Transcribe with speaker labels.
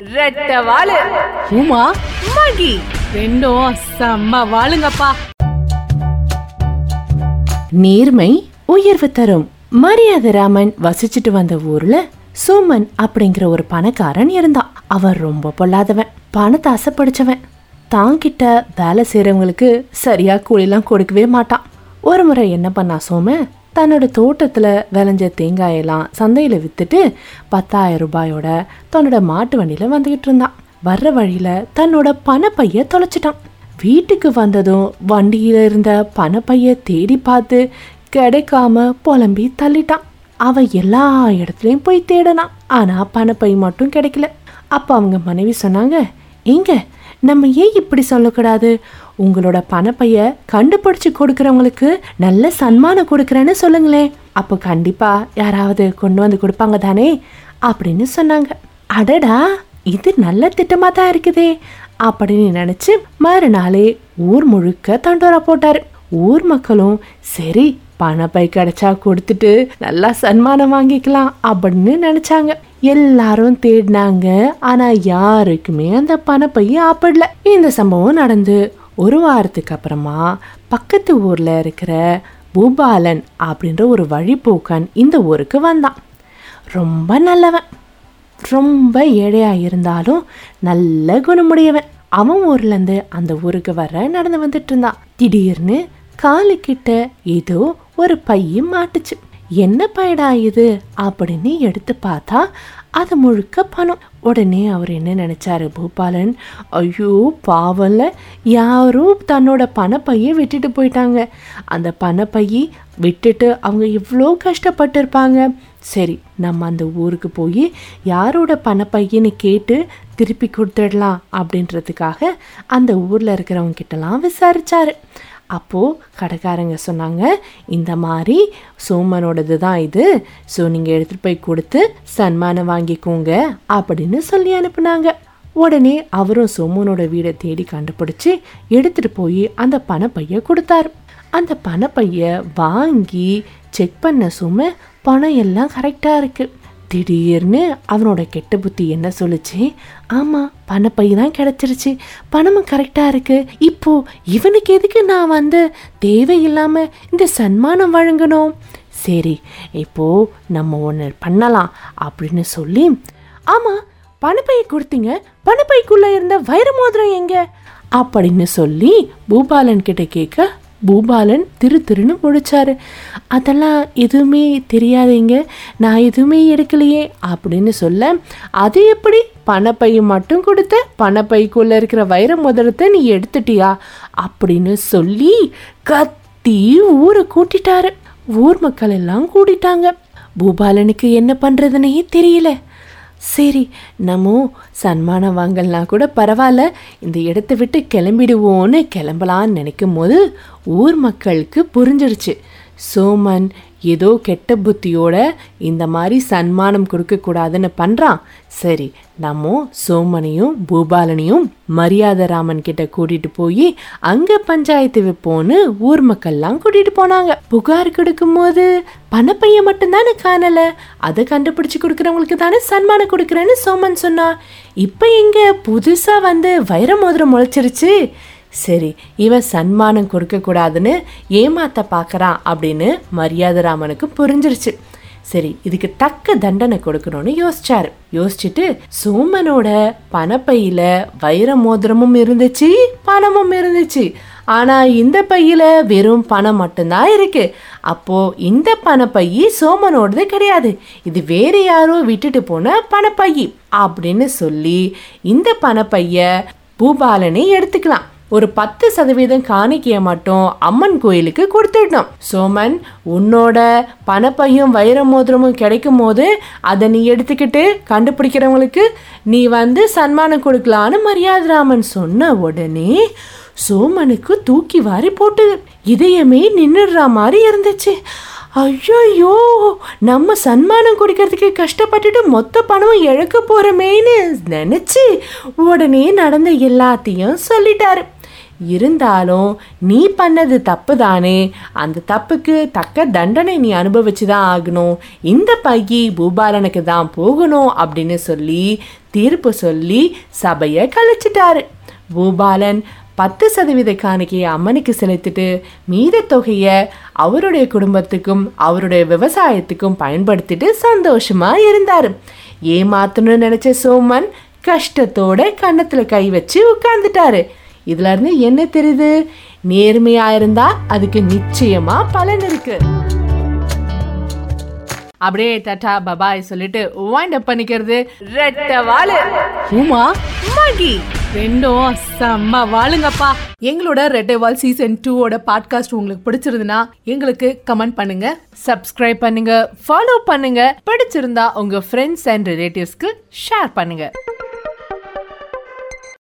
Speaker 1: ரெட்ட வாளு.
Speaker 2: உமா?
Speaker 1: மகி.
Speaker 2: ரெண்டும் செம்ம வாளுங்கப்பா.
Speaker 3: நேர்மை உயர்வு தரும். மரியாதை ராமன் வசிச்சுட்டு வந்த ஊர்ல சோமன் அப்படிங்கிற ஒரு பணக்காரன் இருந்தான். அவன் ரொம்ப பொல்லாதவன். பணத்தை ஆசைப்படிச்சவன் தாங்கிட்ட வேலை செய்யறவங்களுக்கு சரியா கூலிலாம் கொடுக்கவே மாட்டான். ஒரு முறை என்ன பண்ணா சோமன்? தன்னோட தோட்டத்தில் விளைஞ்ச தேங்காயெல்லாம் சந்தையில் விற்றுட்டு பத்தாயிரம் ரூபாயோட தன்னோட மாட்டு வண்டியில் வந்துக்கிட்டு இருந்தான். வர்ற வழியில் தன்னோட பணப்பைய தொலைச்சிட்டான். வீட்டுக்கு வந்ததும் வண்டியில் இருந்த பணப்பைய தேடி பார்த்து கிடைக்காம புலம்பி தள்ளிட்டான். அவன் எல்லா இடத்துலையும் போய் தேடினான். ஆனால் பணப்பை மட்டும் கிடைக்கல. அப்போ அவங்க மனைவி சொன்னாங்க எங்க நம்ம ஏன் இப்படி சொல்லக்கூடாது? உங்களோட பணப்பைய கண்டுபிடிச்சு கொடுக்கறவங்களுக்கு நல்ல சன்மானம் கொடுக்குறேன்னு சொல்லுங்களேன். அப்போ கண்டிப்பா யாராவது கொண்டு வந்து கொடுப்பாங்க தானே? அப்படின்னு சொன்னாங்க. அடடா இது நல்ல திட்டமா தான் இருக்குதே அப்படின்னு நினைச்சு மறுநாளே ஊர் முழுக்க தண்டோரா போட்டார். ஊர் மக்களும் சரி பணப்பை கிடைச்சா கொடுத்துட்டு நல்லா சன்மானம் வாங்கிக்கலாம் அப்படின்னு நினைச்சாங்க. எல்லாரும் தேடினாங்க ஆனா யாருக்குமே அந்த பணப்பையை ஆப்பிடல. இந்த சம்பவம் நடந்து ஒரு வாரத்துக்கு அப்புறமா பக்கத்து ஊரில் இருக்கிற பூபாலன் அப்படின்ற ஒரு வழிபோக்கன் இந்த ஊருக்கு வந்தான். ரொம்ப நல்லவன். ரொம்ப ஏழையாக இருந்தாலும் நல்ல குணமுடையவன். அவன் ஊர்லேருந்து அந்த ஊருக்கு வர நடந்து வந்துட்டு இருந்தான். திடீர்னு காலுக்கிட்ட ஏதோ ஒரு பையும் மாட்டுச்சு. என்ன பையடா இது? அப்படின்னு எடுத்து பார்த்தா அது முழுக்க பணம். உடனே அவர் என்ன நினைச்சாரு பூபாலன்? ஐயோ பாவம்ல. யாரும் தன்னோட பணப்பையை விட்டுட்டு போயிட்டாங்க. அந்த பணப்பையை விட்டுட்டு அவங்க இவ்வளோ கஷ்டப்பட்டிருப்பாங்க. சரி நம்ம அந்த ஊருக்கு போய் யாரோட பணப்பையன்னு கேட்டு திருப்பி கொடுத்துடலாம் அப்படின்றதுக்காக அந்த ஊரில் இருக்கிறவங்க கிட்டலாம் விசாரிச்சாரு. அப்போது கடைக்காரங்க சொன்னாங்க இந்த மாதிரி சோமனோடது தான் இது. ஸோ நீங்கள் எடுத்துகிட்டு போய் கொடுத்து சன்மானம் வாங்கிக்கோங்க அப்படின்னு சொல்லி அனுப்புனாங்க. உடனே அவரும் சோமனோட வீடை தேடி கண்டுபிடிச்சி எடுத்துட்டு போய் அந்த பணப்பைய கொடுத்தாரு. அந்த பணப்பைய வாங்கி செக் பண்ண சும பணம் எல்லாம் கரெக்டாக இருக்குது திடீர்னு அவனோட கெட்ட புத்தி என்ன சொல்லுச்சு? ஆமாம் பணப்பை தான் கிடச்சிருச்சு. பணமும் கரெக்டாக இருக்கு. இப்போ இவனுக்கு எதுக்கு நான் வந்து தேவையில்லாமல் இந்த சன்மானம் வழங்கணும்? சரி இப்போது நம்ம ஒன்று பண்ணலாம் அப்படின்னு சொல்லி ஆமாம் பணப்பையை கொடுத்தீங்க. பணப்பைக்குள்ளே இருந்த வைர மோதிரம் எங்க? அப்படின்னு சொல்லி பூபாலன் கிட்ட கேட்க பூபாலன் திரு திருன்னு முடிச்சாரு அதெல்லாம் எதுவுமே தெரியாதீங்க. நான் எதுவுமே எடுக்கலையே அப்படின்னு சொல்ல அது எப்படி? பணப்பையை மட்டும் கொடுத்த பணப்பைக்குள்ளே இருக்கிற வைர முதலத்தை நீ எடுத்துட்டியா? அப்படின்னு சொல்லி கத்தி ஊரை கூட்டிட்டாரு. ஊர் மக்கள் எல்லாம் கூட்டிட்டாங்க பூபாலனுக்கு என்ன பண்ணுறதுனே தெரியல. சரி நம்ம சன்மானம் வாங்கலனா கூட பரவாயில்ல. இந்த இடத்த விட்டு கிளம்பிடுவோன்னு கிளம்பலான்னு நினைக்கும் போது ஊர் மக்களுக்கு புரிஞ்சிருச்சு. சோமன் ஏதோ கெட்ட புத்தியோட இந்த மாதிரி சன்மானம் கொடுக்கக்கூடாதுன்னு பண்ணுறான் சரி நம்ம சோமனையும் பூபாலனையும் மரியாதை ராமன் கிட்ட கூட்டிட்டு போய் அங்க பஞ்சாயத்து வைப்போன்னு ஊர் மக்கள்லாம் கூட்டிட்டு போனாங்க. புகார் கொடுக்கும் போது பணப்பைய மட்டும்தானே காணல? அதை கண்டுபிடிச்சு கொடுக்குறவங்களுக்கு தானே சன்மானம் கொடுக்குறேன்னு சோமன் சொன்னான் இப்போ எங்க புதுசா வந்து வைர மோதிரம் முளைச்சிருச்சு. சரி இவன் சன்மானம் கொடுக்கக்கூடாதுன்னு ஏமாத்த பார்க்குறான் அப்படின்னு மரியாதராமனுக்கு புரிஞ்சிருச்சு. சரி இதுக்கு தக்க தண்டனை கொடுக்கணும்னு யோசிச்சாரு. யோசிச்சுட்டு சோமனோட பணப்பையில வைர மோதிரமும் இருந்துச்சு பணமும் இருந்துச்சு. ஆனா இந்த பையில வெறும் பணம் மட்டும்தான் இருக்கு. அப்போ இந்த பணப்பையி சோமனோடது கிடையாது. இது வேற யாரோ விட்டுட்டு போன பணப்பையி அப்படின்னு சொல்லி இந்த பணப்பைய பூபாலனை எடுத்துக்கலாம். ஒரு பத்து சதவீதம் காணிக்கையை மட்டும் அம்மன் கோயிலுக்கு கொடுத்துடணும். சோமன் உன்னோட பணப்பையும் வைர மோதிரமும் கிடைக்கும் போது அதை நீ எடுத்துக்கிட்டு கண்டுபிடிக்கிறவங்களுக்கு நீ வந்து சன்மானம் கொடுக்கலான்னு மரியாதராமன் சொன்ன உடனே சோமனுக்கு தூக்கி வாரி போட்டுது. இதயமே நின்றுடுற மாதிரி இருந்துச்சு. ஐயோ நம்ம சன்மானம் கொடுக்கறதுக்கு கஷ்டப்பட்டுட்டு மொத்த பணமும் இழக்க போகிறோமேன்னு நினச்சி உடனே நடந்த எல்லாத்தையும் சொல்லிட்டாரு. இருந்தாலும் நீ பண்ணது தப்பு தானே அந்த தப்புக்கு தக்க தண்டனை நீ அனுபவிச்சு தான் ஆகணும். இந்த பையி பூபாலனுக்கு தான் போகணும் அப்படின்னு சொல்லி தீர்ப்பு சொல்லி சபையை கழிச்சிட்டாரு. பூபாலன் பத்து சதவீத காணிக்கையை அம்மனுக்கு செலுத்திட்டு மீத தொகையை அவருடைய குடும்பத்துக்கும் அவருடைய விவசாயத்துக்கும் பயன்படுத்திட்டு சந்தோஷமா இருந்தார். ஏமாத்தணும்னு நினைச்ச சோமன் கஷ்டத்தோட கன்னத்தில் கை வச்சு உட்கார்ந்துட்டாரு. இதுல இருந்து என்ன தெரியுது? நேர்மையா இருந்தா அதுக்கு நிச்சயமா பலன் இருக்கு. அப்படியே டாடா பபாய் சொல்லிட்டு வைண்ட் அப் பண்ணிக்கிறது ரெட்ட வாழு
Speaker 2: உமா?
Speaker 3: மகி
Speaker 2: ரெண்டும் செம்ம வாளுங்கப்பா. எங்களோட ரெட்டைவால் சீசன் டூவோட பாட்காஸ்ட் உங்களுக்கு பிடிச்சிருந்துன்னா எங்களுக்கு கமெண்ட் பண்ணுங்க
Speaker 3: சப்ஸ்கிரைப் பண்ணுங்க ஃபாலோ பண்ணுங்க. பிடிச்சிருந்தா உங்க ஃப்ரெண்ட்ஸ் அண்ட் ரிலேட்டிவ்ஸ்க்கு ஷேர் பண்ணுங்க.